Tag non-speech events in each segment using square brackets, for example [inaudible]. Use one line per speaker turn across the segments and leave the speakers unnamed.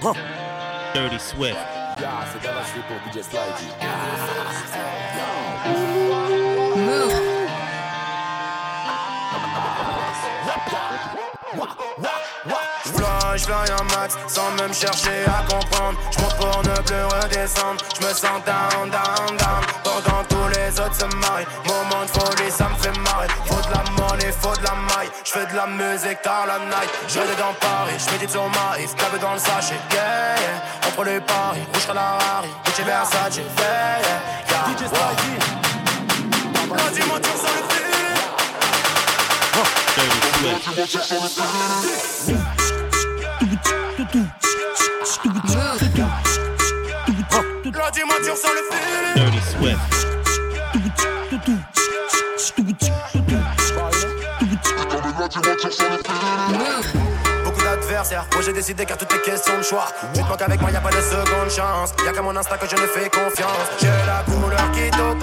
Dirty Swift.
Slidey.
je rien max sans même chercher à comprendre. Je pour ne plus redescendre. Je me sens down, down, down. Pendant tous les autres se marient. Moment de folie, ça me fait marrer. Faut de la monnaie, faut de la maille. Je fais de la musique tard la night. Je dans Paris, je médite sur Maïf. Clave dans le sachet, yeah, yeah. On prend les paris, rouge la Rari. Gucci Versace, yeah, yeah. DJ Spidey. dis-moi, tu ressens le fil. Lundi, moi, tu ressens le fil.
Dirty Swift.
Beaucoup d'adversaires, moi j'ai décidé car tout est question de choix. Tu te manques avec moi, y a pas de seconde chance. Y'a qu'à mon instinct que je ne fais confiance. J'ai la couleur qui toque,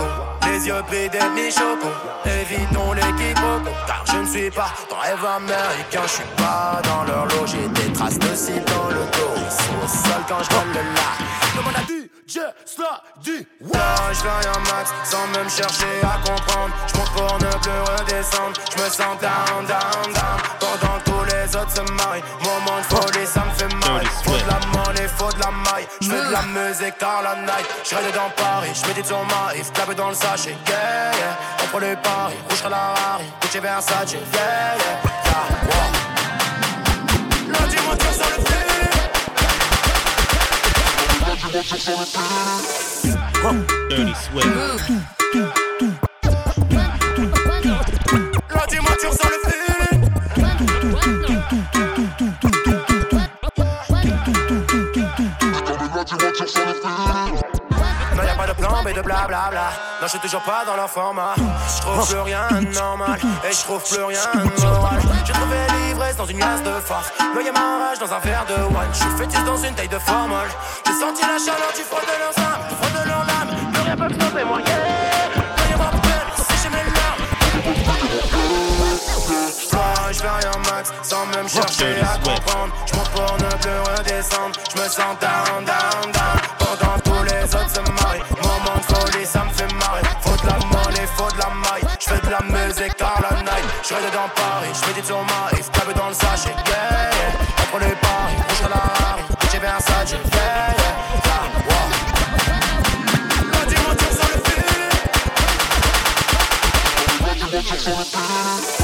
les yeux pris des mi-choco. Évitons les quiproquos, car je ne suis pas dans rêve américain. Je suis pas dans leur lot, j'ai des traces de cils dans le dos. Ils sont au sol quand je donne le lac. Demande à DJ Slady. Ouais, je fais rien max sans même chercher à comprendre. Je pour ne plus redescendre. Je me sens down, down, down. Pendant que tous les autres se marient. Moment de folie, ça me fait mal. Faut de la monnaie, faut de la maille. Je fais de la musique tard la night. Je dans Paris, je médite sur Maïf. Clave dans le sachet, yeah, yeah. On prend les paris, rouge la Rari. Gucci Versace, yeah, yeah. yeah wow.
Dirty Swift.
Lundi, moi, tu ressens le feeling. Non, y'a pas de plan, mais de blablabla. Bla. Non, je suis toujours pas dans leur format. Je trouve plus rien normal. Et je trouve plus rien moral. J'ai trouvé l'ivresse dans une glace de force. Noyé ma rage dans un verre de wine. Je suis fétiche dans une taille de formol. J'ai senti la chaleur du froid de leurs âmes. Du froid de leur âme. Plus rien peut me stopper, moi. Je fais rien max sans même chercher à comprendre. Je pour ne plus redescendre. Je me sens down, down, Je dans Paris, je médite sur Maïf. Clave dans le sachet, yeah, yeah. Prend les paris, rouge à la Harry. J'ai Versace, yeah, yeah. yeah. Tu ressens le fil.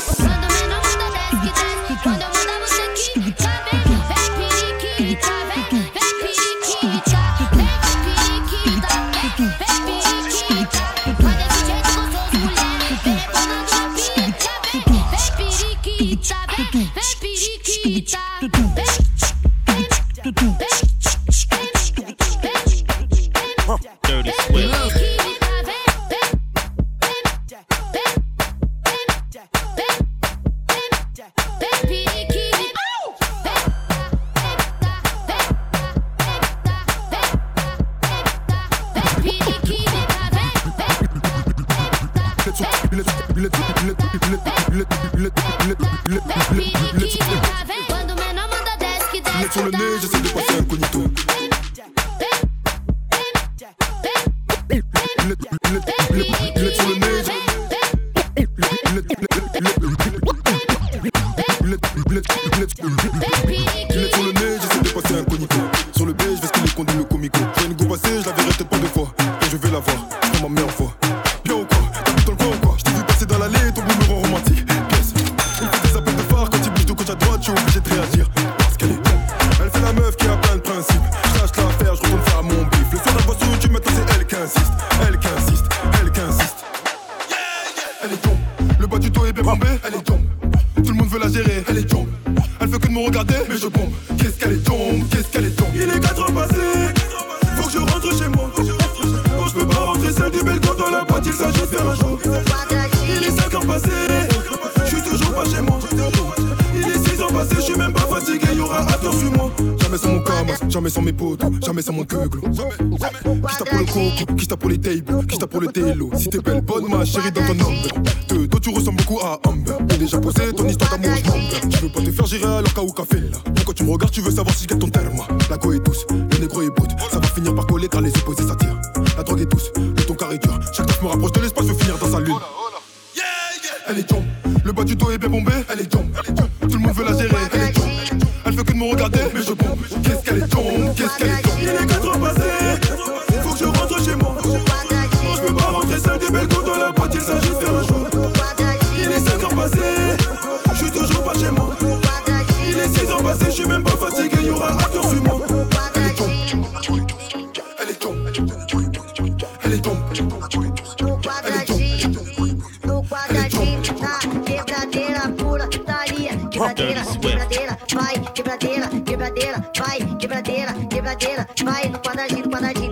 Let, quebradeira, é quebradeira, vai, quebradeira, quebradeira, vai, quebradeira, quebradeira, vai no quadradinho, quadradinho.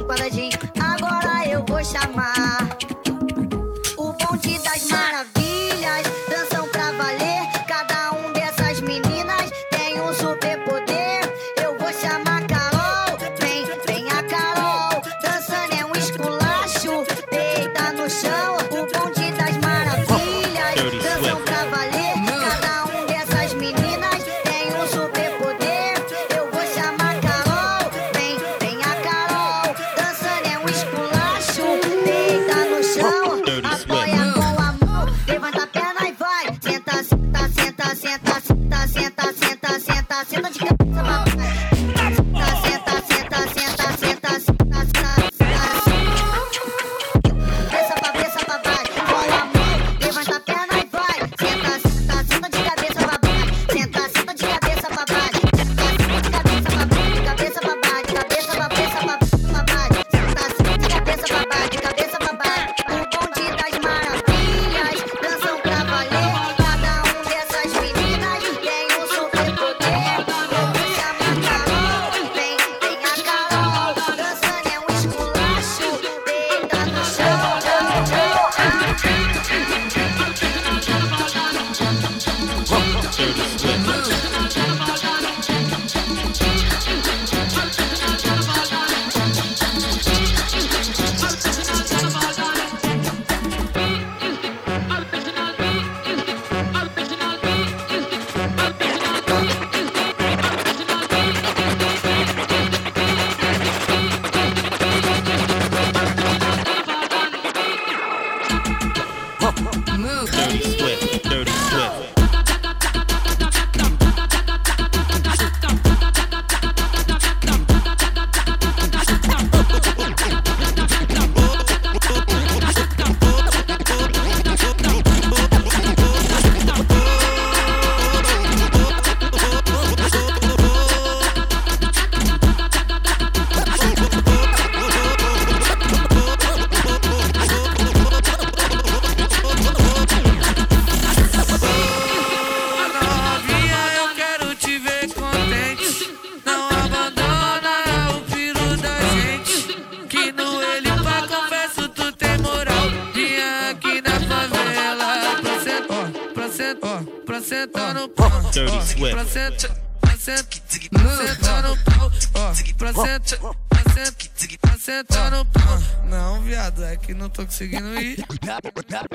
tô conseguindo ir.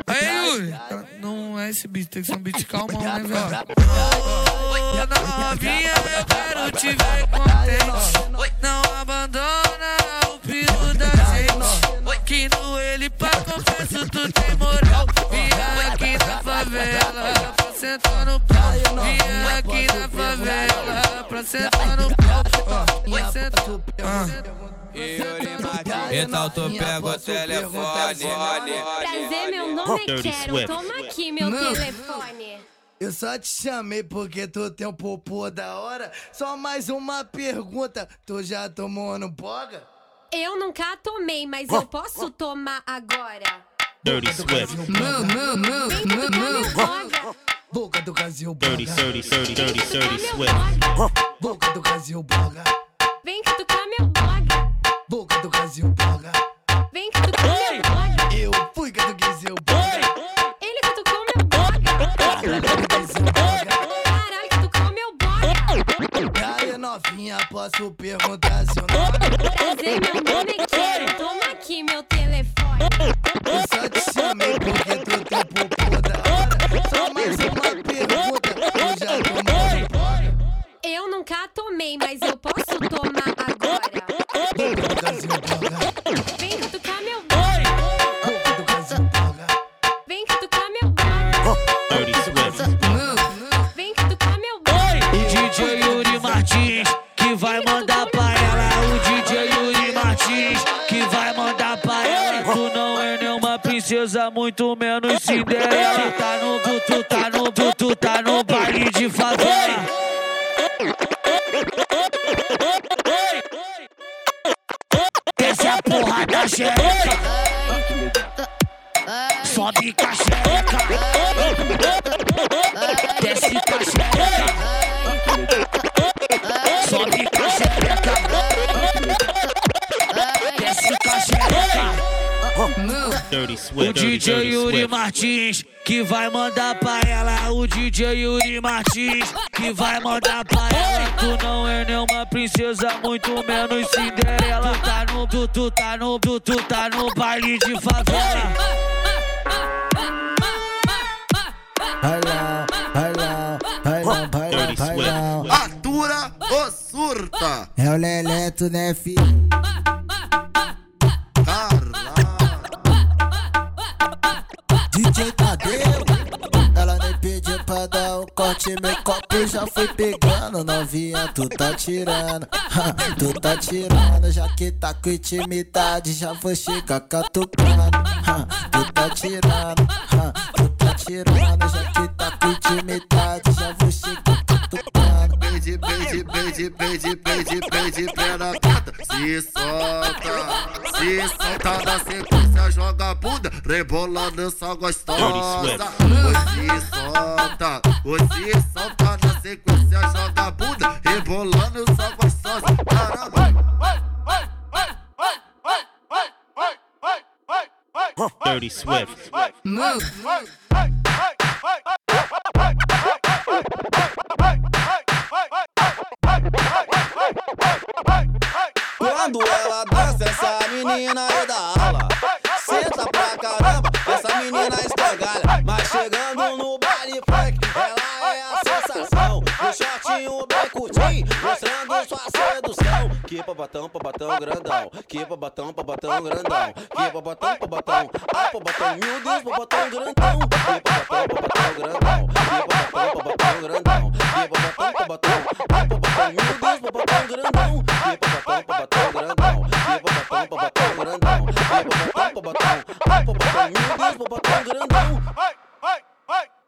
Aí, Yuri! Não é esse beat, tem que ser um beat calmão, né, velho?
então tu pega o telefone.
Prazer, meu nome é Quero. Toma aqui meu Não. telefone.
Eu só te chamei porque tu tem um popô da hora. Só mais uma pergunta: tu já tomou no poga?
Eu nunca tomei, mas eu posso tomar agora.
Dirty Swift.
Não, não, não, não, não.
Boca do Brasil Boga.
Dirty, dirty, dirty, dirty, dirty Swift.
Boca do Brasil Boga.
Vem que tu
DJ Yuri Martins que vai mandar pra ela. Tu não é nenhuma princesa, muito menos Cinderela. Tu tá no, tu, tu tá no, tu, tu tá no baile de favela. Vai
lá, vai lá, vai lá, vai lá,
Dirty
vai lá.
Swift.
Atura ou surta?
É o Leleto, né, filho?
Caralho.
DJ Tadeu. Nem pediu pra dar um corte, meu copo já foi pegando. Novinha, tu tá tirando, tu tá tirando. Já que tá com intimidade, já vou chegar catucando. Tu tá tirando, tu tá tirando. Já que tá com intimidade, já vou chegar
peide, peide, peide, peide, pena preta. Se solta, se solta na sequência, joga a bunda, rebolando só gostosa. Se solta, se solta na sequência, joga a bunda, rebolando só gostosa. Caramba.
Dirty Swift.
Quando ela dança, essa menina é da aula. Senta pra caramba, essa menina escangalha. Mas chegando no baile funk, ela é a sensação. O shortinho bem curtinho, mostrando sua sedução. Que babatão, babatão grandão. Que babatão, babatão grandão. Que babatão, babatão. Ai, babatão, meu Deus, babatão grandão. Que babatão, babatão grandão. Que babatão, babatão grandão. Que babatão, babatão. Meu Deus, babatão grandão. E babatão, babatão grandão. E babatão, babatão grandão. E babatão, babatão. E babatão, meu Deus, babatão grandão.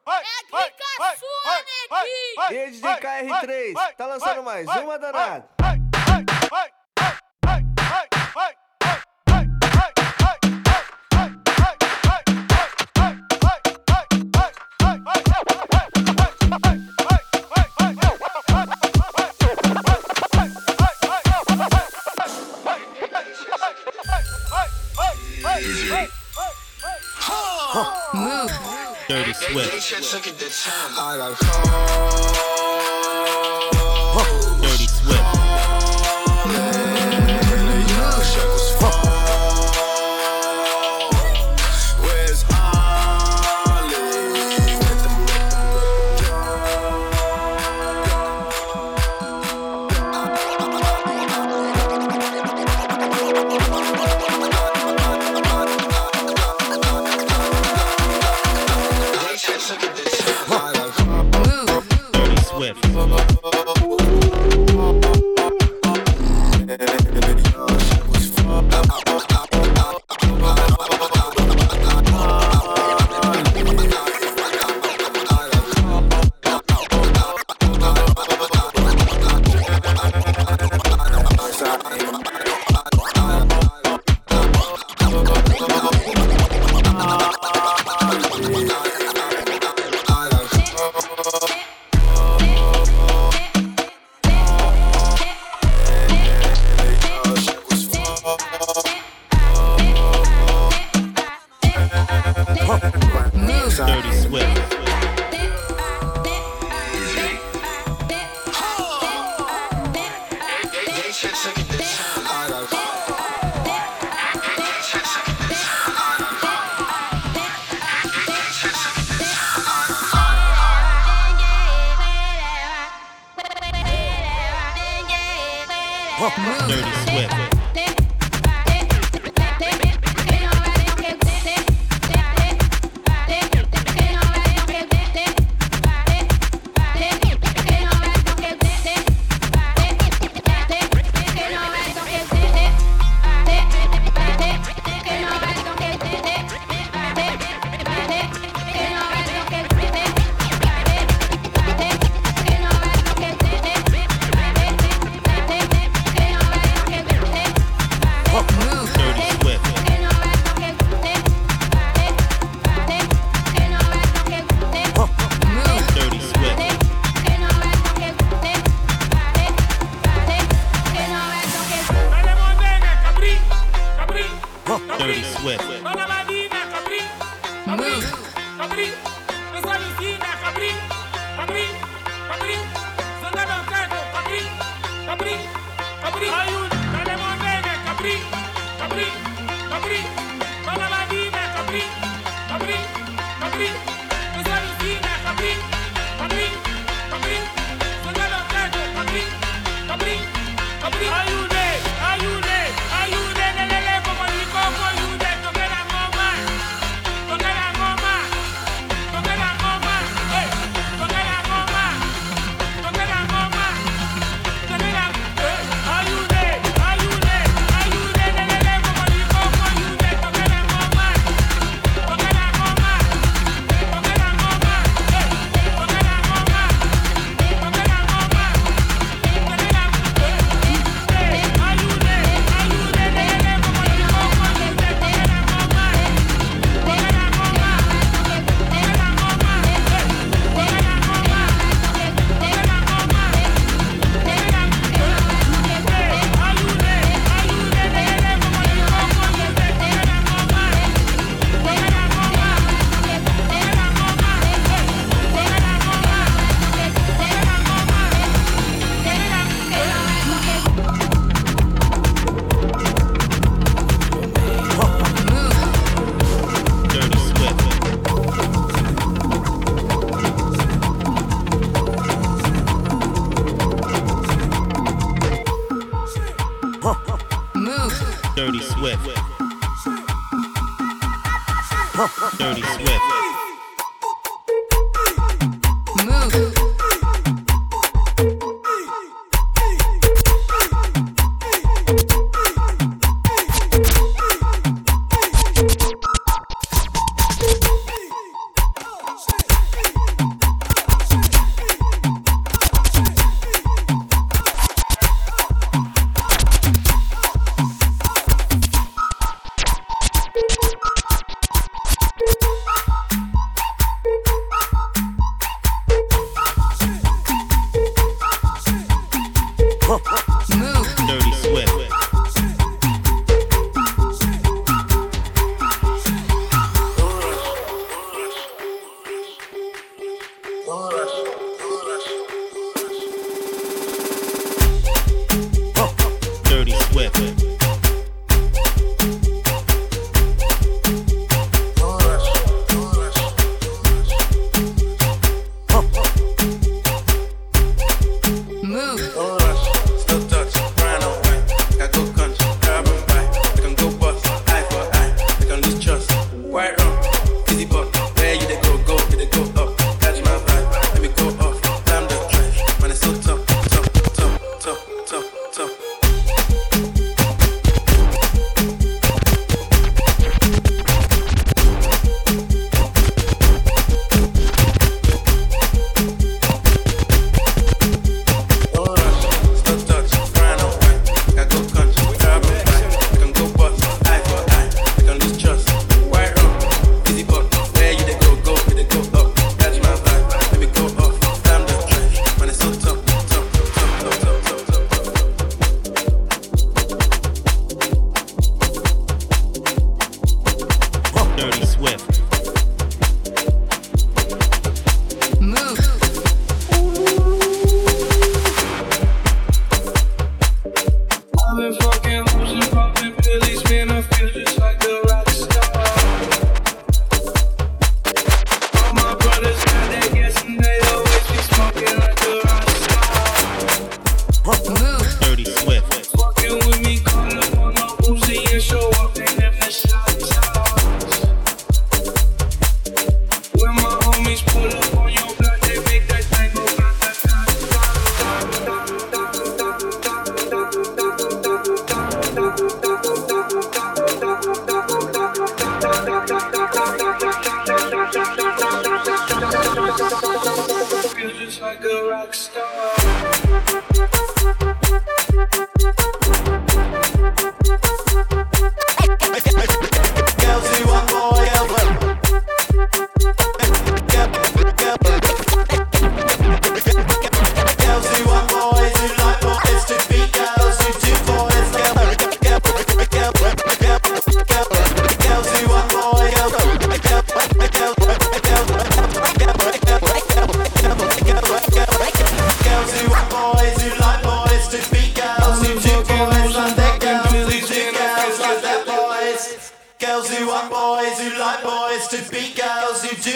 É aqui, caçua, neguinho. E DJ KR3, tá lançando mais uma danada.
Vai, vai, vai, vai,
vai, vai.
Dirty Swift. Dirty Swift.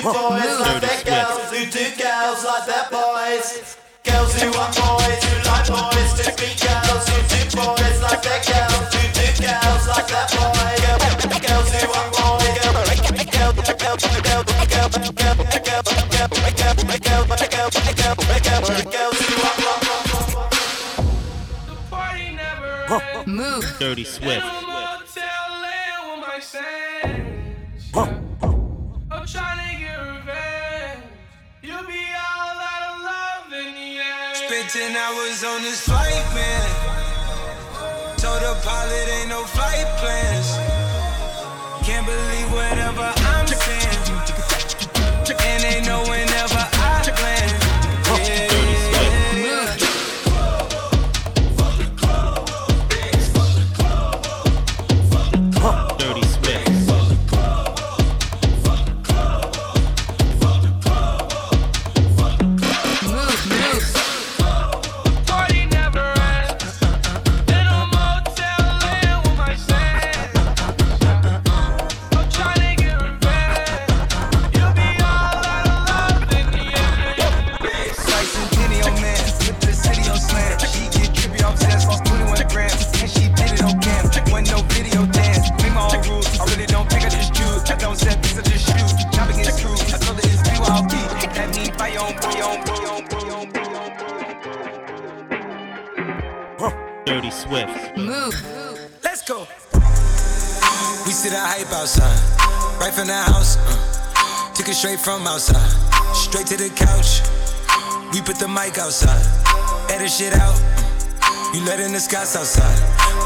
Boys like their girls, who do girls like their boys. Girls who are boys, who like boys, to beat girls who do boys like their girls, who do girls like their boys. Girls who are boys, girls, girls, girls, girls, girls who are
Move. Dirty Swift.
10 hours on this flight, man. Told the pilot ain't no flight plans. Can't believe whatever I'm saying. And they know whenever
We see the hype outside, right from the house. Uh. Took it straight from outside, straight to the couch. We put the mic outside, edit shit out. Uh. You letting the scouts outside,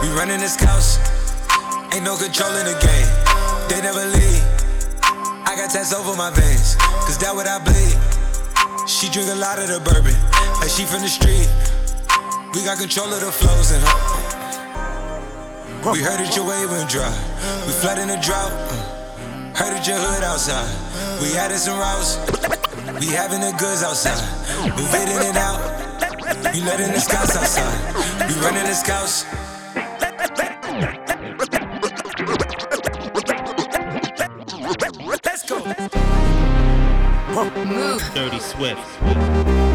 we running the scouts. Ain't no control in the game, they never leave. I got tats over my veins, cause that what I bleed. She drink a lot of the bourbon, like she from the street. We got control of the flows in her. We heard that your wave went dry. We flooding the drought. uh. Heard that your hood outside. We added some routes. We having the goods outside. Move it in and out. We letting the scouts outside. We running the scouts. Let's go.
Move. Dirty Swift.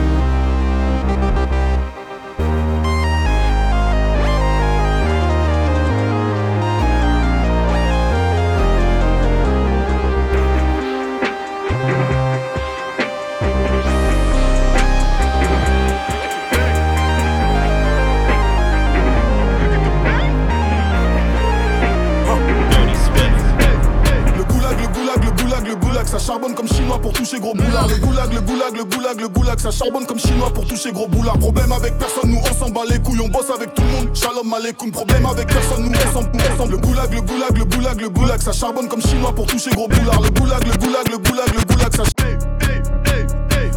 Ça charbonne comme chinois pour toucher gros boulard. Problème avec personne, nous on s'en bat les couilles, on bosse avec tout le monde. Shalom aleikum, problème avec personne, nous on s'en s'en- Le goulag, le goulag, le goulag, le goulag, ça charbonne comme chinois pour toucher gros boulard. Le goulag, le goulag, le goulag, le goulag, ça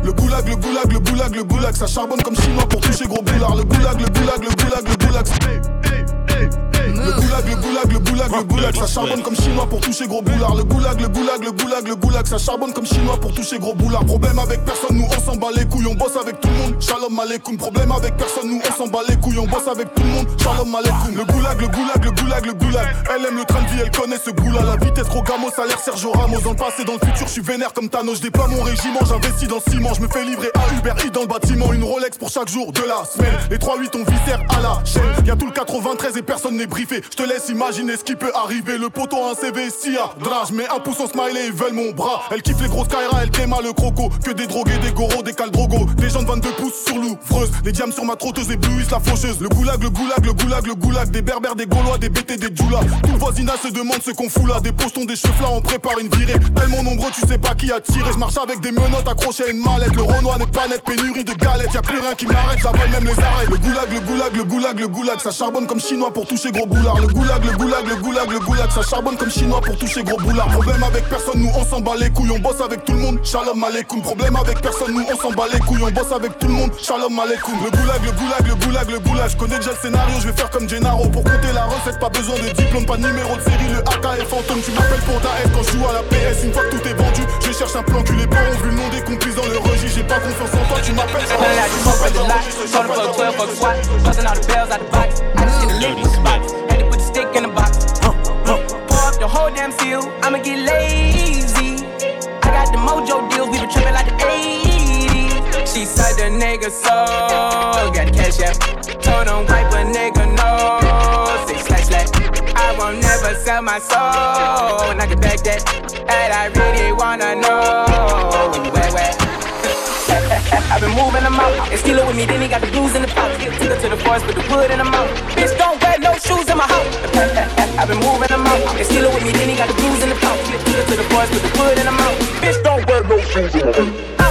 le goulag, le goulag, le goulag, le goulag, ça charbonne comme chinois pour toucher gros boulard. Le goulag, le goulag, le goulag, le goulag. Le le goulag, ça charbonne comme chinois pour toucher gros boulard. Le goulag, le goulag, le goulag, le goulag, ça charbonne comme chinois pour toucher gros boulard. Problème avec personne, nous on s'en bat les couilles, on bosse avec tout le monde. Shalom aleikum. Problème avec personne, nous on s'en bat les couilles, on bosse avec tout le monde. Shalom aleikum. Le goulag, le goulag, le goulag, le goulag. Elle aime le train de vie, elle connaît ce goût-là. La vitesse Rogamo, salaire Sergio Ramos. Dans le passé, dans le futur, je suis vénère comme Thanos. Je mon régiment, j'investis dans ciment. Je me fais livrer à Uber Eats dans le bâtiment. Une Rolex pour chaque jour de la semaine. Les 3-8 on viscère à la chaîne. Y'a tout le 93 et personne n'est briefé. Je te laisse imaginer ce qui arriver. Le poteau a un CV si à drage. Mais un pouce en smiley, ils veulent mon bras. Elle kiffe les grosses Kaira, elle tréma le croco. Que des drogués, des goros, des caldrogos. Des gens de 22 pouces sur l'ouvreuse. Les diams sur ma trotteuse éblouissent la faucheuse. Le goulag, le goulag, le goulag, le goulag. Des berbères, des gaulois, des BT, des djoulas. Tout le voisinage se demande ce qu'on fout là. Des postons, des cheveux là, on prépare une virée. Tellement nombreux, tu sais pas qui a tiré. Je marche avec des menottes accrochées à une mallette. Le Renoir n'est pas net, pénurie de galettes. Y'a plus rien qui m'arrête, j'avale même les arrêts. Le goulag, le goulag, le goulag, le goulag. Ça charbonne comme chinois pour toucher gros boulard. Le goulag, le goulag, le goulag, le goulag. Ça charbonne comme chinois pour toucher gros boulard. Problème avec personne, nous on s'en bat les couilles. On bosse avec tout le monde. Shalom aleikum. Problème avec personne, nous on s'en bat les couilles. On bosse avec tout le monde. Shalom aleikum. Le goulag, le goulag, le goulag, le goulag. Je connais déjà le scénario, je vais faire comme Gennaro. Pour compter la recette, pas besoin de diplôme, pas de numéro de série. Le AK est fantôme. Tu m'appelles pour ta S quand je joue à la PS. Une fois que tout est vendu, je cherche un plan cul. Les parents vu le nom des complices dans le registre. J'ai pas confiance en toi, tu m'appelles.
Spend it out, you smoke the lot. Told her fuck 12, fuck SWAT. whole damn field. I'ma get lazy. I got the mojo deals, we been tripping like the 80s. She said the nigga so got cash out. Told
him wipe a nigga no. Say slash slash. I won't never sell my soul, and I can back that. And I really wanna know. [laughs] I've been moving them out. And steal it with me, then he got the blues in the pouch. Get took to the forest with the wood in the mouth. Bitch, don't wear no shoes in my house. [laughs] I've been moving them out and steal it with me. Then he got the blues in the pouch. Her to the forest, put the wood in the mouth. Bitch, don't wear no shoes in my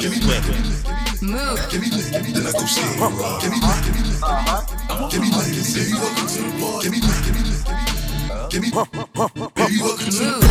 give me liquor. Move. Give me liquor. Then I go skate and rock. Give me
liquor. Give me liquor. Give me liquor. Baby, welcome to the bar. Give me liquor. Give me liquor. Give me liquor.
Baby, welcome to the bar.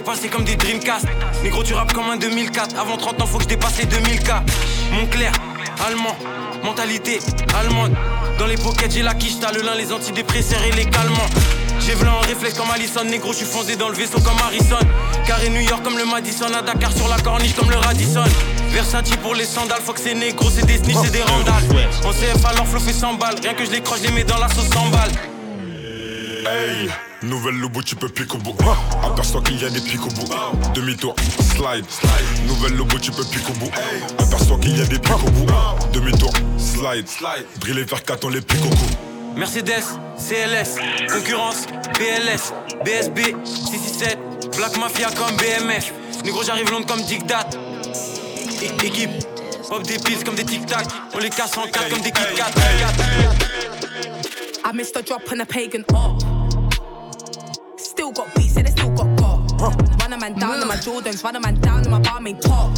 Dépassés comme des Dreamcast. Négro, tu rappes comme un 2004. Avant 30 ans, faut que je dépasse les 2000K. Montclair, allemand, mentalité allemande. Dans les pockets, j'ai la quiche, t'as le lin, les antidépresseurs et les calmants. J'ai v'là en réflexe comme Allison, négro, je suis foncé dans le vaisseau comme Harrison. Carré New York comme le Madison, à Dakar sur la corniche comme le Radisson. Versace pour les sandales, faut que c'est négro, c'est des snitch, c'est des randales. On CF alors flow fait 100 balles, rien que je les croche, je les mets dans la sauce 100 balles.
Hey, nouvelle lobo, tu peux pique au bout. Aperçois qu'il y a des pics au bout. Demi-tour, slide. Nouvelle lobo, tu peux pique au bout. Aperçois qu'il y a des pics au bout. Demi-tour, slide. Briller vers 4 on les pique au cou.
Mercedes, CLS, concurrence, BLS, BSB, 667, Black Mafia comme BMF. Négro, j'arrive Londres comme Dictat. É- équipe, pop des pills comme des tic-tac. On les casse en quatre comme des Kit Kat.
I missed a drop on a pagan. still got beats and they still got got. Huh. Run a man down in my Jordans, run a man down in my Balmain top.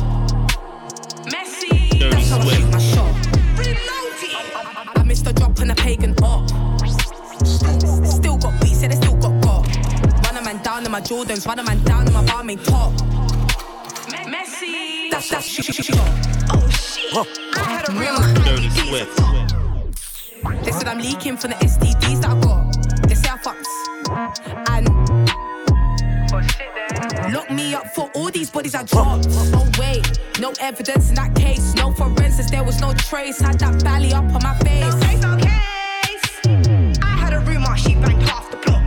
Messi, that's how I shoot my shot. Reloaded. I, I, missed a drop and a pagan up. Still got beats and they still got got. Run a man down in my Jordans, run a man down in my Balmain top. Messi, that's that's she shoot, shoot. Oh shit, huh. I had a real
Dirty Swift.
They said I'm leaking from the STDs that I got. They say I fucks And lock me up for all these bodies I dropped. Oh wait, no evidence in that case. No forensics, there was no trace. Had that belly up on my face.
I had a rumor she banged half the block.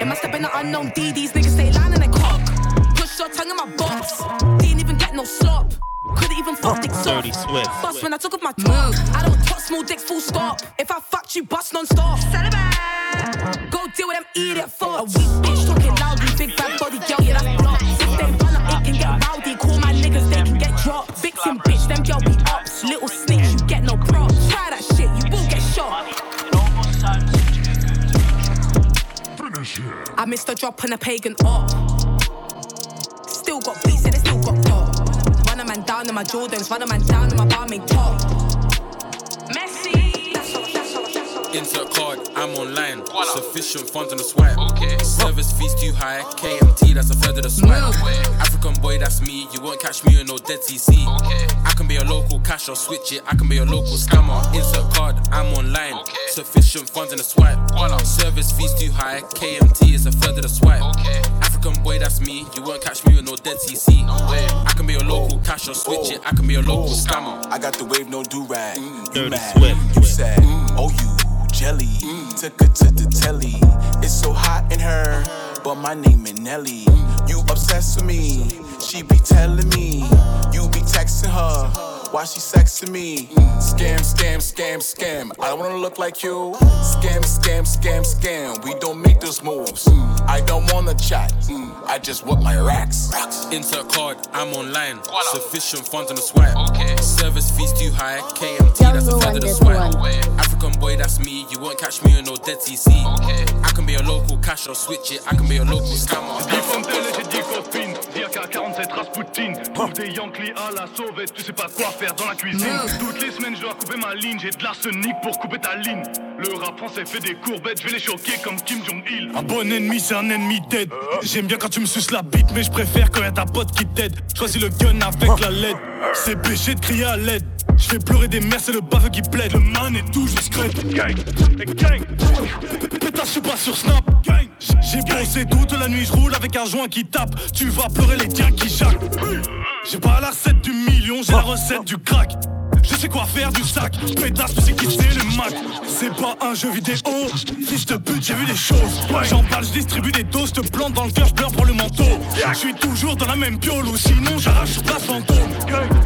It must have been an unknown D. These niggas stay lying in their cock. Push your tongue in my box. Didn't even get no slop. Couldn't even fuck dicks off.
Dirty Swift.
Bust when I took off my top. I don't touch small dicks, full stop. If I fucked you, bust non stop. Go deal with them idiot fucks. A weak bitch talking loudly, big bad body girl, yeah, that's blocked. If they run up, it can get rowdy. Call my niggas, they can get dropped. Vixen bitch, them girl be ups. Little snitch, you get no props. Try that shit, you will get shot. I missed a drop on a pagan op. in my Jordans, run a man down in my Balmain top. Messi.
Insert card, I'm online. Sufficient funds on the swipe. Okay. Service fees too high. KMT, that's a third of the swipe. African boy, that's me. You won't catch me in no dead TC. Okay. I can be a local cash or switch it. I can be a local scammer. Insert card, I'm online. Sufficient funds in the swipe. Service fees too high. KMT is a third of the swipe. Okay. African boy, that's me. You won't catch me with no dead TC. I can be a local cash or switch it. I can be a local scammer.
I got the wave, no do rag. Mm.
Dirty
mad,
Swift.
You sad. Mm. Oh, you jelly. Mm. Took her to the telly. It's so hot in her, but my name is Nelly. Mm. You obsessed with me. She be telling me. You be texting her. Why she sexing me? Scam, scam, scam, scam. I don't wanna look like you. Scam, scam, scam, scam. We don't make those moves. I don't wanna chat. I just want my racks.
Insert card, I'm online. Sufficient funds on the swipe. Okay. Service fees too high. KMT, that's a
Jungle
third
on
of the swipe. African boy, that's me. You won't catch me in no dead TC. Okay. I can be a local cash or switch it. I can be a local scammer.
J'ai dit copine, dire qu'à 47 Rasputin Trouve des Yankees à la sauvette, tu sais pas quoi faire dans la cuisine Toutes les semaines je dois couper ma ligne, j'ai de l'arsenic pour couper ta ligne Le rap français fait des courbettes, je vais les choquer comme Kim Jong-il Un bon ennemi c'est un ennemi dead J'aime bien quand tu me suces la bite mais je préfère quand y'a ta pote qui t'aide Choisis le gun avec la LED C'est péché de crier à l'aide je fais pleurer des mères, c'est le baveux qui plaide. Le man est toujours scred. Gang, gang. Pétasse, je suis pas sur Snap. Gang. J'ai bossé toute la nuit, je roule avec un joint qui tape. Tu vas pleurer les tiens qui jacquent. J'ai pas la recette du million, j'ai la recette du crack. Je sais quoi faire du sac, pétasse, tu sais qui c'est le Mac. C'est pas un jeu vidéo, fils de pute, j'ai vu des choses. J'emballe, je distribue des doses, te plante dans le cœur, je pleure pour le manteau. Je suis toujours dans la même piole, ou sinon j'arrache place fantôme.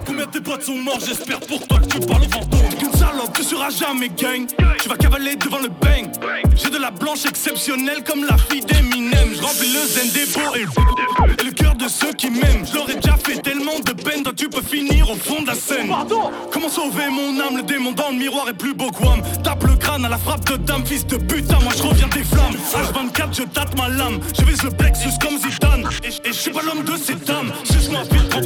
Combien de tes potes sont morts, j'espère pour toi que tu parles au fantôme. Qu'une salope, tu seras jamais gang. Tu vas cavaler devant le bang. J'ai de la blanche exceptionnelle comme la fille d'Eminem. Je remplis le zen des beaux et, et le cœur de ceux qui m'aiment. Je leur ai déjà fait tellement de peine, toi tu peux finir au fond de la scène. Comment sauver mon âme Le démon dans le miroir est plus beau que Wham. Tape le crâne à la frappe de dame, fils de putain, moi je reviens des flammes. H24, je tâte ma lame. Je vise le plexus comme Zidane. Et, et je suis pas l'homme de ces dames. Suce-moi vite, trop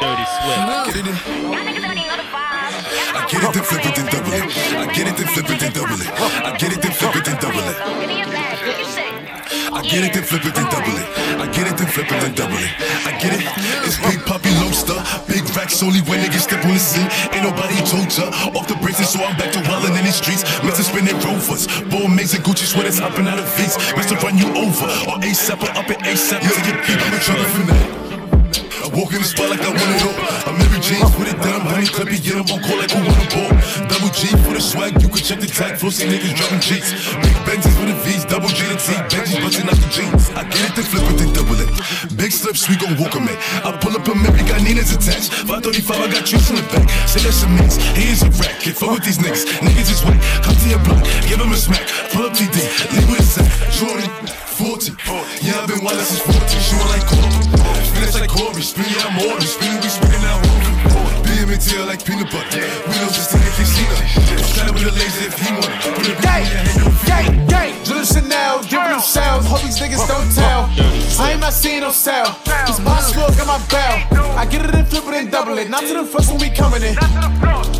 Dirty Swift.
I get it, then flip it, then double it. I get it, then flip it, then double it. I get it, get it, then flip it, then double it. I get it, then flip it, then double it. I get it. It's big puppy lobster, big racks only when niggas step on the scene. Ain't nobody told ya. Off the braces, so I'm back to wildin' in these streets. Mr. spinning rovers, ball mates and Gucci sweaters hopping out of V's. To run you over, or ASAP or up at ASAP. Yo, get beat, I'm a trouble for that. Walk in the spot like I want it all. I'm Mary James with it, then I'm honey clippy, get 'em on call like who wanna ball. Double G for the swag, you can check the tag, flossy niggas dropping G's. Big Benzes with the V's, double G and T, Benji's busting out the jeans. I get it, then flip it, then double it. Big slips, we gon' walk 'em in. I pull up a Mary, got Nina's attached. 535, I got trees in the back. Say that's a mix, he is a rat. Can't fuck with these niggas, niggas is whack. Come to your block, give 'em a smack. Pull up TD, leave with a sack. Jordan, 40. Uh, yeah, I've been wild since 14, shooting like Kobe. Finish like Corey, spin yeah, I'm Maury, spin we spinning out Rory. BMTL like peanut butter. We don't just in the casino. Stand with a laser if he want. It
Gang, gang, gang. Jill Chanel, giving them shells. Hope these niggas don't tell. I ain't not seeing no sell. This boss look at my bell. It and double it. Not to the first when we coming in.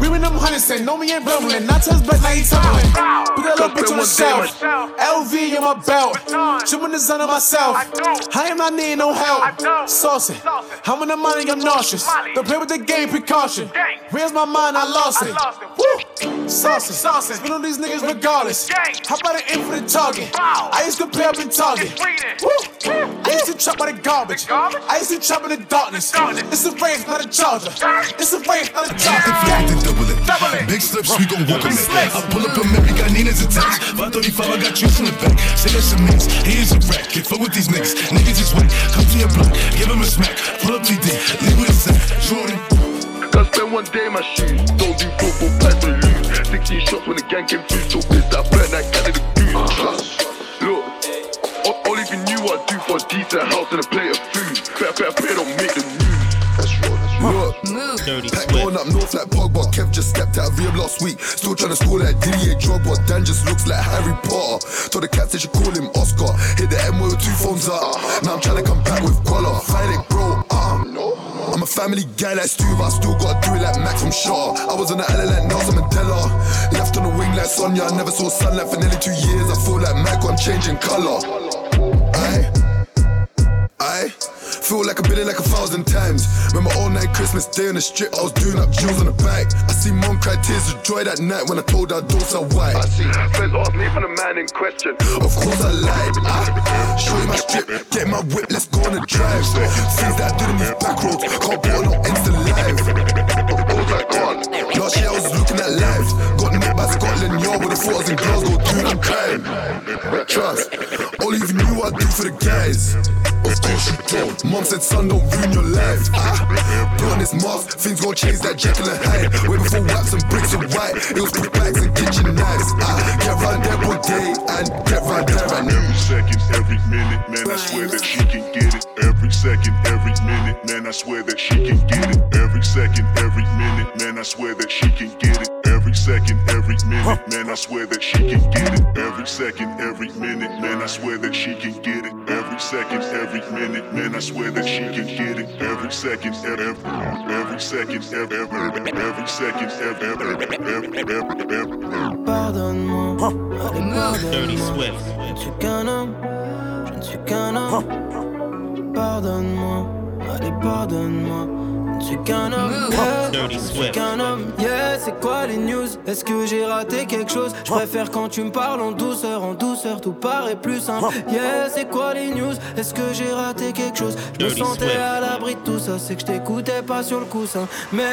We win them hundreds, say no me ain't rumbling. Not to his black, now he tumbling. Put that little bitch on the shelf. LV in my belt. Trimming the sun on myself. I am not needing no help. Saucy. I'm in the money, I'm nauseous. Don't play with the game, precaution. Where's my mind? I lost it. Woo! Saucy. Saucy. Spin on these niggas regardless. How about an aim for the target? I used to play up in Target. I used to trap by the garbage. I used to trap in the darkness. It's a race, not a charger. It's a race, not a charger.
Then double it. Big slips, we gon' walk on it. I pull up a Mary, got Nina's attached. 535, I got juice in the back. Say that's a mix, he is a rat. Can't fuck with these niggas. Niggas just wait. Come to your block, give him a smack. Pull up TD, leave with a sack. Jordan.
Can't spend one day in my shoes. Don't do football, pass lose. 16 shots when the gang came through. So pissed I burnt that cat in the goose. Trust. Look, all, all you knew what I do for a decent house and a plate of food. Better, better, better don't make the
Look,
Dirty
Pack going up north like Pogba. Kev just stepped out of VM last week. Still trying to score like Didier Drogba. Dan just looks like Harry Potter. Told the cats they should call him Oscar. Hit the M with two phones up. Now I'm trying to come back with Qualla. Fight it, bro. Uh, I'm a family guy like Stu, but I still gotta do it like Max from Shaw. I was on the island like Nelson Mandela. Left on the wing like Sonia. I never saw sunlight for nearly two years. I feel like Michael, I'm changing color. Aye. I feel like I've been in like a thousand times. Remember all night Christmas Day on the strip, I was doing up jewels on the bike. I see mom cry tears of joy that night when I told her don't sell white.
I see. Friends ask me for the man in question.
Of course I lied. Ah, show you my strip, get my whip, let's go on the drive. Things that I did in these back roads, can't put on no Insta live.
Of course I can't.
Last year I was looking at life, got nicked by Scotland Yard with the I was in Glasgow doing I'm crime. Trust, all you knew I do for the guys. Mom said, son, don't ruin your life. Ah, put on this mask, things gon' change that Jekyll and Hyde. Way before wax and bricks are white, it was put bags and kitchen knives. Ah, get round there all day and get round there and
Every second, every minute, man, I swear that she can get it. Every second, every minute, man, I swear that she can get it. Every second, every minute, man, I swear that she can get it. Every second, every minute, man, I swear that she can get it. Every second, every minute, man, I swear that she can get it. Every second, every minute, man, I swear that she can get it. Every second, every, every second, every, every, every second, every, every, every.
Pardonne-moi,
Dirty Swift.
Je suis qu'un homme, je ne suis qu'un homme Pardonne-moi, allez pardonne-moi Je ne suis qu'un homme, yeah,
Dirty
je suis
Swift.
qu'un homme. Yeah, c'est quoi les news? Est-ce que j'ai raté quelque chose? Je préfère quand tu me parles en douceur, en douceur Tout paraît plus simple. Yeah, c'est quoi les news? Est-ce que j'ai raté quelque chose? Je me sentais à l'abri de tout ça C'est que je t'écoutais pas sur le coussin. Merde,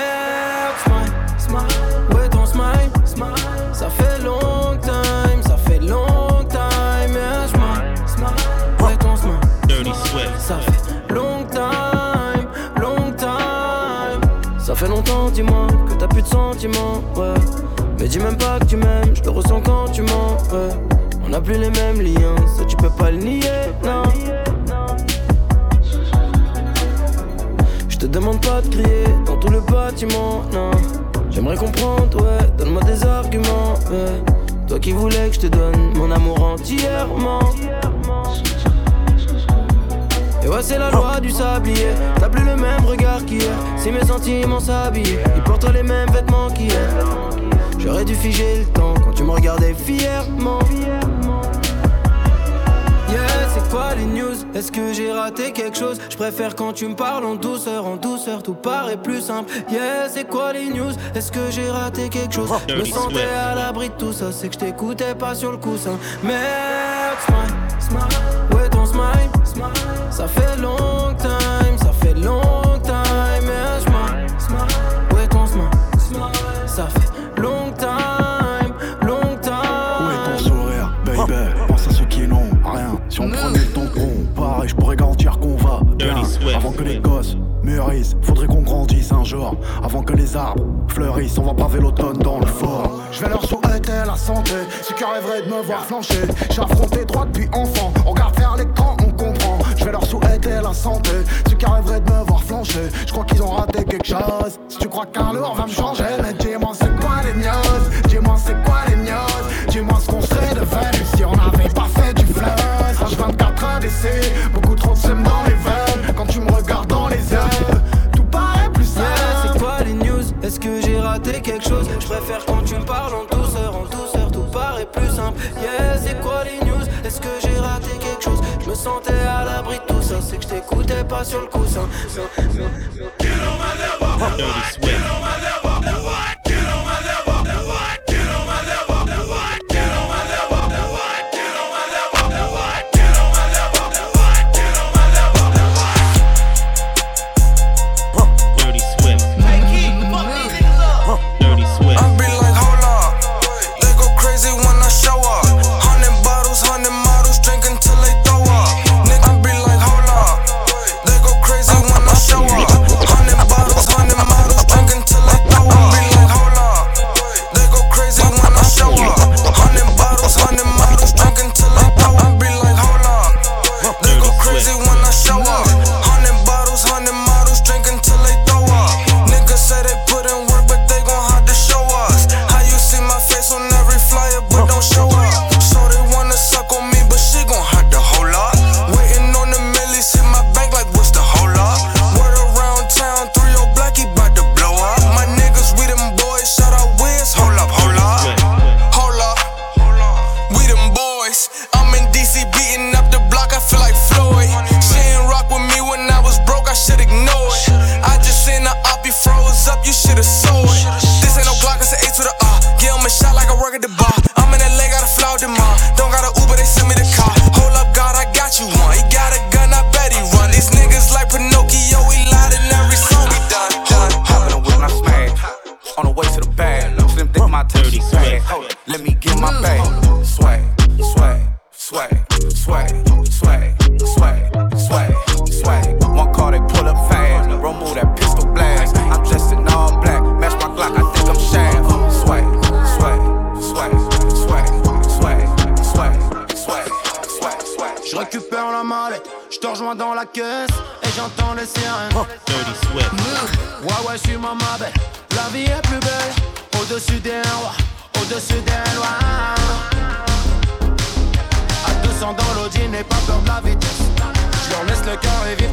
smile, smile. Ouais ton smile, smile. Ça fait long dis-moi, que t'as plus de sentiments, ouais. Mais dis même pas que tu m'aimes, je le ressens quand tu mens, ouais. On n'a plus les mêmes liens, ça tu peux pas le nier, non. Je te demande pas de crier dans tout le bâtiment, non. J'aimerais comprendre, ouais, donne-moi des arguments, ouais. Toi qui voulais que je te donne mon amour entièrement. Ouais, c'est la loi du sablier. T'as plus le même regard qu'hier. Si mes sentiments s'habillaient, ils portent les mêmes vêtements qu'hier. J'aurais dû figer le temps quand tu me regardais fièrement. Yeah, c'est quoi les news? Est-ce que j'ai raté quelque chose? Je préfère quand tu me parles en douceur, en douceur, tout paraît plus simple. Yeah, c'est quoi les news? Est-ce que j'ai raté quelque chose? Je me sentais à l'abri de tout ça, c'est que je t'écoutais pas sur le coussin. Merde, smile, smile, ouais ton smile, smile. Ça fait long time, ça fait long time. Yeah, smile, smile, ouais ton smile, smile. Ça fait long time, long time.
Où est ton sourire, baby? Pense à ceux qui n'ont rien. Si on prenait le tampon, pareil, je pourrais garantir qu'on va bien. Avant que les gosses mûrissent, faudrait qu'on grandisse un jour. Avant que les arbres fleurissent, on va braver l'automne dans le fort. Je vais leur souhaiter la santé, ceux qui rêveraient de me voir flancher. J'ai affronté droit depuis enfant, on regarde vers l'écran, on. Je vais leur souhaiter la santé. Ceux qui rêveraient de me voir flancher, je crois qu'ils ont raté quelque chose. Si tu crois qu'un leurre va me changer, mais dis-moi c'est quoi les news, dis-moi c'est quoi les news, dis-moi ce qu'on serait devenu si on n'avait pas fait du flash. H24 ADC, beaucoup trop de semen dans les veines. Quand tu me regardes dans les yeux, tout paraît plus simple. C'est
quoi les news, est-ce que j'ai raté quelque chose? Je préfère quand tu me parles en douceur, en douceur, tout paraît plus simple. Yeah, c'est quoi les sentais à l'abri de tout ça C'est que je t'écoutais pas sur le coussin.
On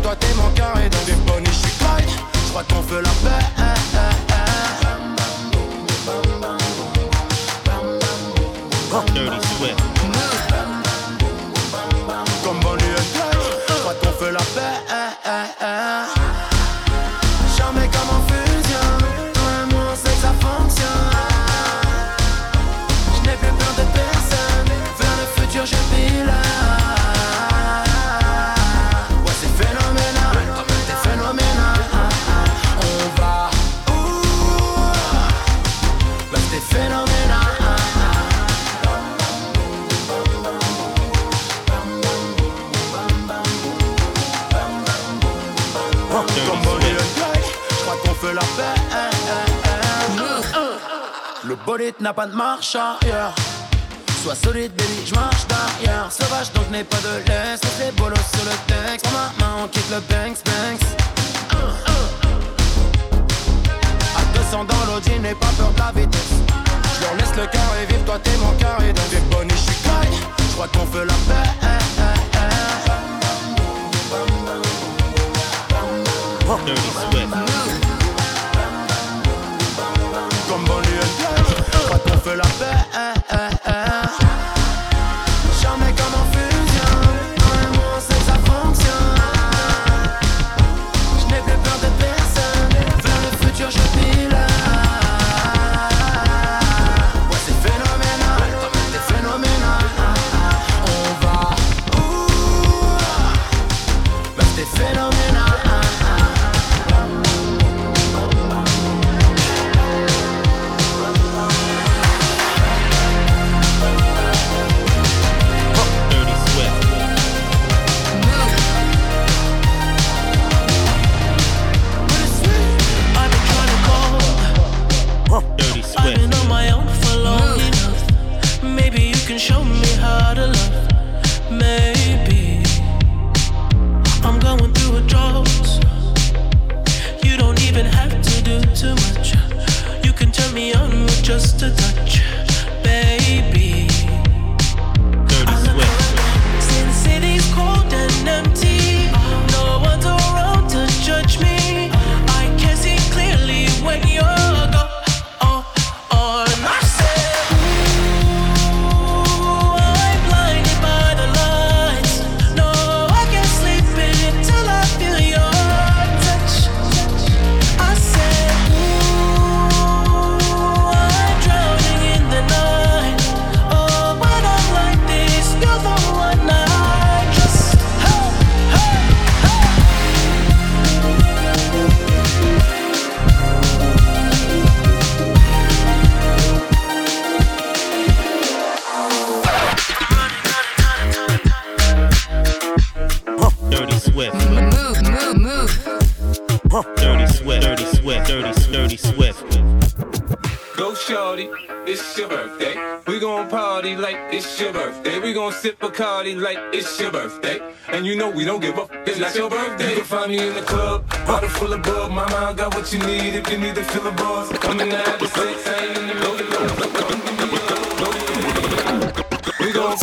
Toi t'es mon carré dans des bonnes, je suis Je crois qu'on veut la paix. n'a pas de marche arrière. Sois solide, baby, je marche derrière. Sauvage, donc n'ai pas de laisse. Laisse les bolos sur le texte. Prends ma main, on quitte le banks, banks. À 200 dans l'audi, n'aie pas peur de la vitesse. Je leur laisse le cœur et vive, toi t'es mon cœur. Et donc, avec Bonnie, je suis caille. Je crois qu'on veut la paix. fait la paix
what you need if you need to fill a buzz. Coming out the sex, I ain't in the loaded We gon'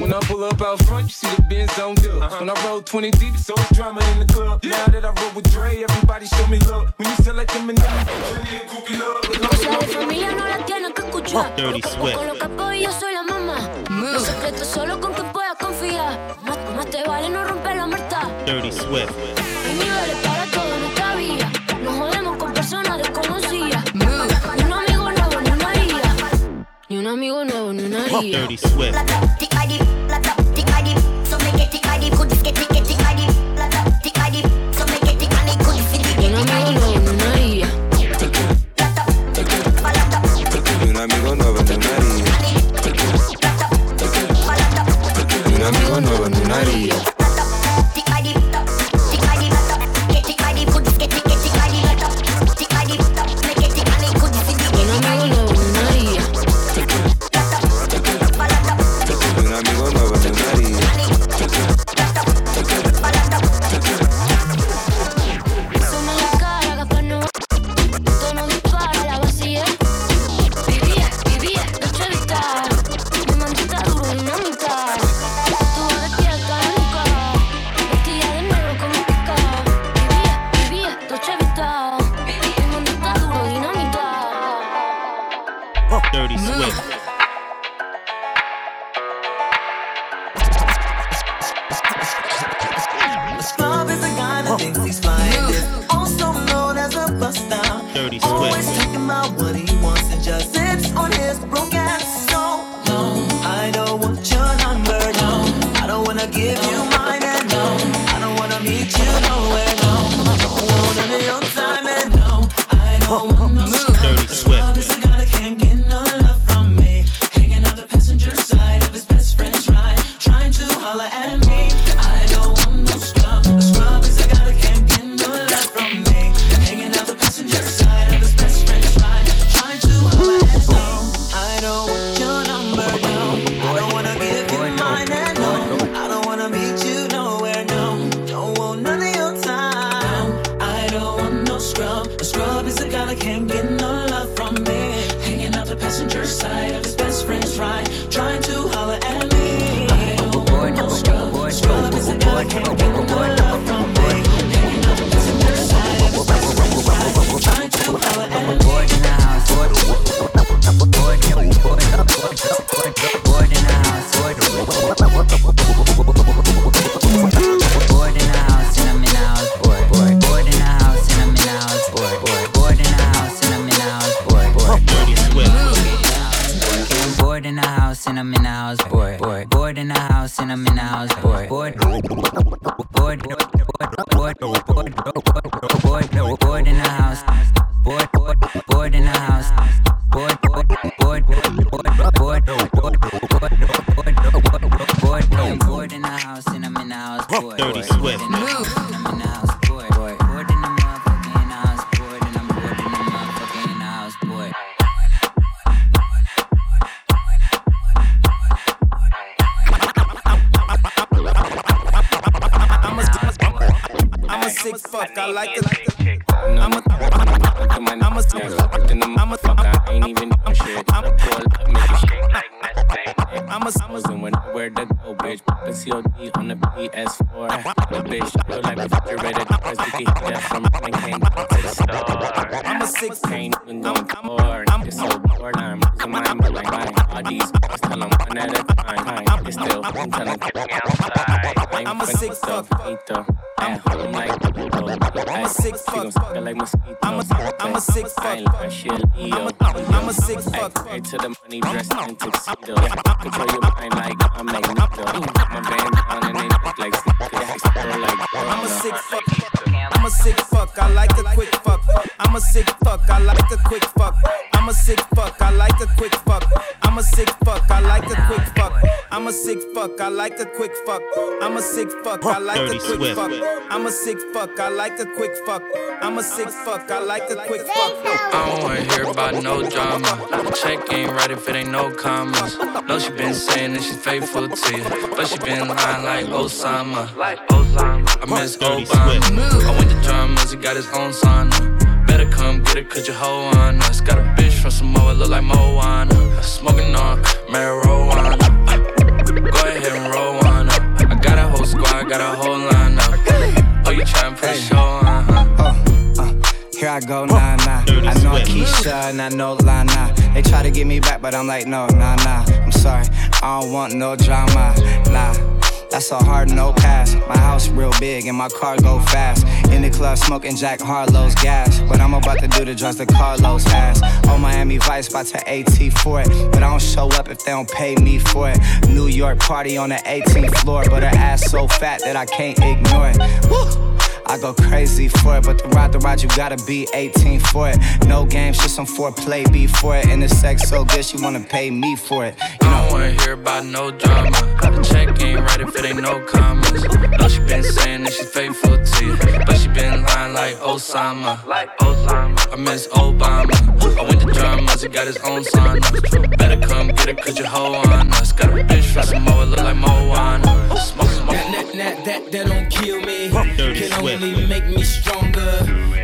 When I pull up out front, Everybody show me love. When you select them and them, love.
Cosa de familia no la tienen que escuchar.
Dirty Swift.
Con lo que apoyo yo soy la mamá. Los secretos solo con quien puedas confiar. Más, más te vale no romper la muerta.
Dirty Swift.
Hay niveles para todo en esta vida. Nos jodemos con personas desconocidas. Ni un amigo nuevo ni una haría. Ni un amigo nuevo ni una haría.
Dirty Swift.
I don't wanna give you mine. I don't wanna meet you nowhere. No, I don't of your no, I don't
I'm
a, I'm a, I'm a, I ain't even doing shit. I'm a, I'm a, I'm a, when where to go, bitch. Put the COD on the PS4. The bitch feel like refrigerator because we can hit that from and came to the store. I'm a six, ain't even going for. I'm just so bored. I'm losing my mind like buying all these. I tell them one at a time. I'm still, I'm trying to get me outside. I'm a sick fuck. At home like I'm a sick fuck. I'm a, I'm a sick fuck. I'm a, I'm a sick fuck. Head to the money dressed in tuxedo. Control your mind like I'm Magneto. I'm a sick fuck,
I like a quick fuck. I'm a sick fuck, I like a quick fuck. I'm a sick fuck, I like a quick fuck. I'm a sick fuck, I like a quick fuck. I'm a sick fuck, I like a quick fuck. I'm a sick fuck, I like a quick fuck. I'm a sick fuck, I like a quick fuck. I
don't wanna hear about no drama. Check ain't right if it ain't no commas. No, she been saying that she's faithful to you, but she been lying like Osama. I miss Obama. I went to dramas, he got his own sauna. Better come get it, cause your hoe on us. Got a bitch from Samoa, look like Moana. Smoking on marijuana. Go ahead and roll one up. I got a whole squad, got a whole lineup. Oh, you tryna put a show on, huh?
Oh, uh, here I go, nah, nah. I know Keisha and I know Lana. They try to get me back, but I'm like, no, nah, nah. I'm sorry, I don't want no drama, nah. That's a hard no pass. My house real big and my car go fast. In the club smoking Jack Harlow's gas. But I'm about to do the drugs that Carlos has. On Miami Vice, about to AT for it. But I don't show up if they don't pay me for it. New York party on the 18th floor. But her ass so fat that I can't ignore it. Woo! I go crazy for it, but to ride the ride, you gotta be 18 for it. No games, just some foreplay before it. And the sex so good, she wanna pay me for it. You
I don't wanna hear about no drama. The check ain't right if it ain't no commas. No, she been saying that she's faithful to you, but she been lying like Osama. Like Osama. I miss Obama. I went to dramas, he got his own sauna. Better come get it, cause your hoe on us. Got a bitch from Samoa, look like Moana. Smoke, smoke.
That, that, that, that, that don't kill me. Dirty Can only make me stronger.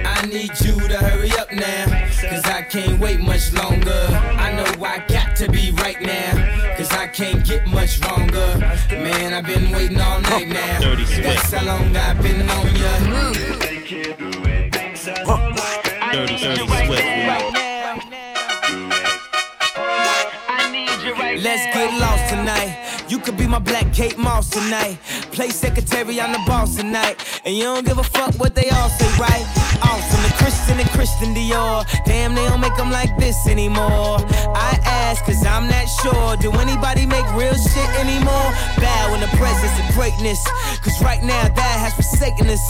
I need you to hurry up now. Cause I can't wait much longer. I know I got to be right now. Cause I can't get much longer. Man, I've been waiting all night now. That's how long I've been on ya.
Dirty, dirty Swift.
Let's get lost tonight. Could be my black Kate Moss tonight. Play secretary, I'm the boss tonight. And you don't give a fuck what they all say, right? Awesome, the Christian and Christian Dior. Damn, they don't make them like this anymore. I ask, cause I'm not sure. Do anybody make real shit anymore? Bow in the presence of greatness. Cause right now, that has forsaken us.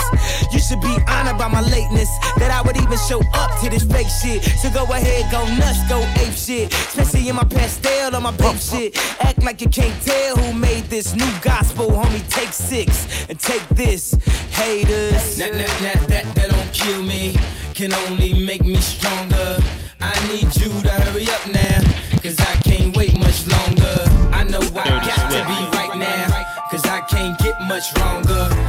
You should be honored by my lateness. That I would even show up to this fake shit. So go ahead, go nuts, go ape shit. Especially in my pastel or my babe shit. Act like you can't tell who made this new gospel, homie. Take six and take this, haters. That, that, that, that, that don't kill me, can only make me stronger. I need you to hurry up now, cause I can't wait much longer. I know I got to be right now, cause I can't get much longer.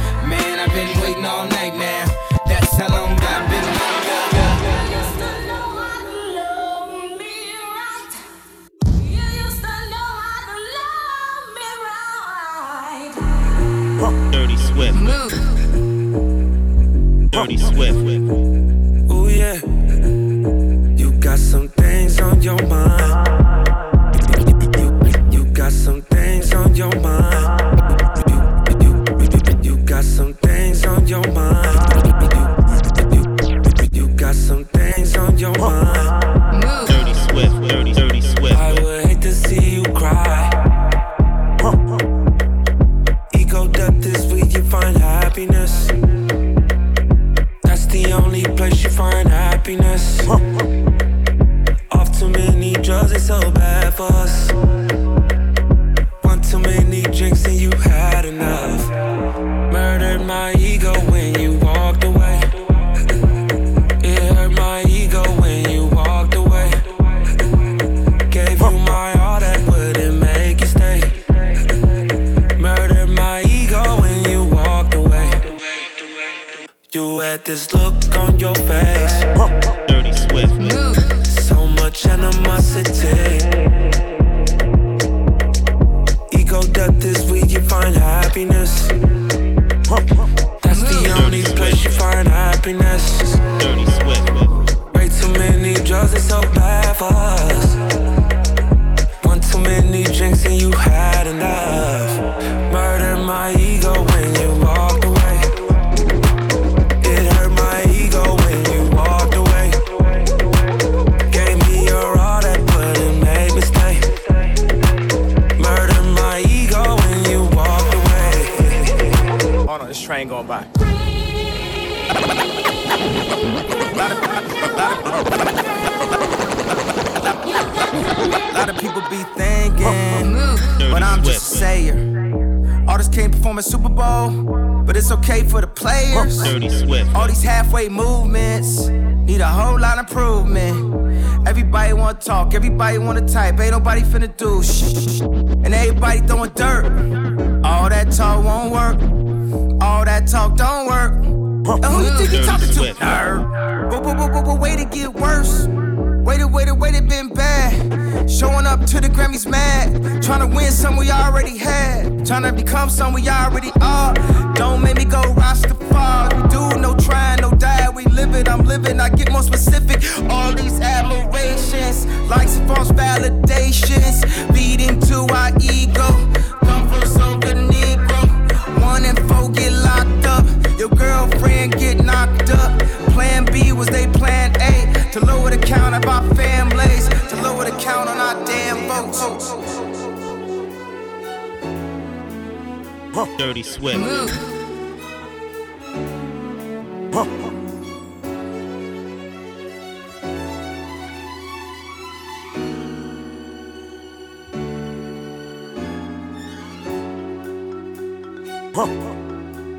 Dirty Swift. Dirty Swift.
Ooh yeah, you got some things on your mind.
Be thinking, but I'm just a sayer. Artists can't perform at Super Bowl, but it's okay for the players. All these halfway movements need a whole lot of improvement. Everybody wanna talk, everybody wanna type, ain't nobody finna do shit. And everybody throwing dirt. All that talk won't work. All that talk don't work. And who you think you talking to? Nerd. But, but, but, but, but wait to get worse. Waited, waited, waited, been bad. Showing up to the Grammys mad. Trying to win some we already had. Trying to become some we already are. Don't make me go Rastafari. Do no trying, no die. We live it, I'm living. I get more specific. All these admirations, likes and false validations, leading to our ego. Come from so good Negro. One and four get locked up. Your girlfriend get knocked up. Plan B was they plan A. To lower the count of our families. To lower the count on our damn votes.
Dirty Swift. Mm-hmm.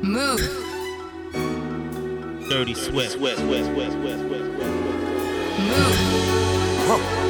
Move. Mm-hmm.
Dirty Swift.
Move.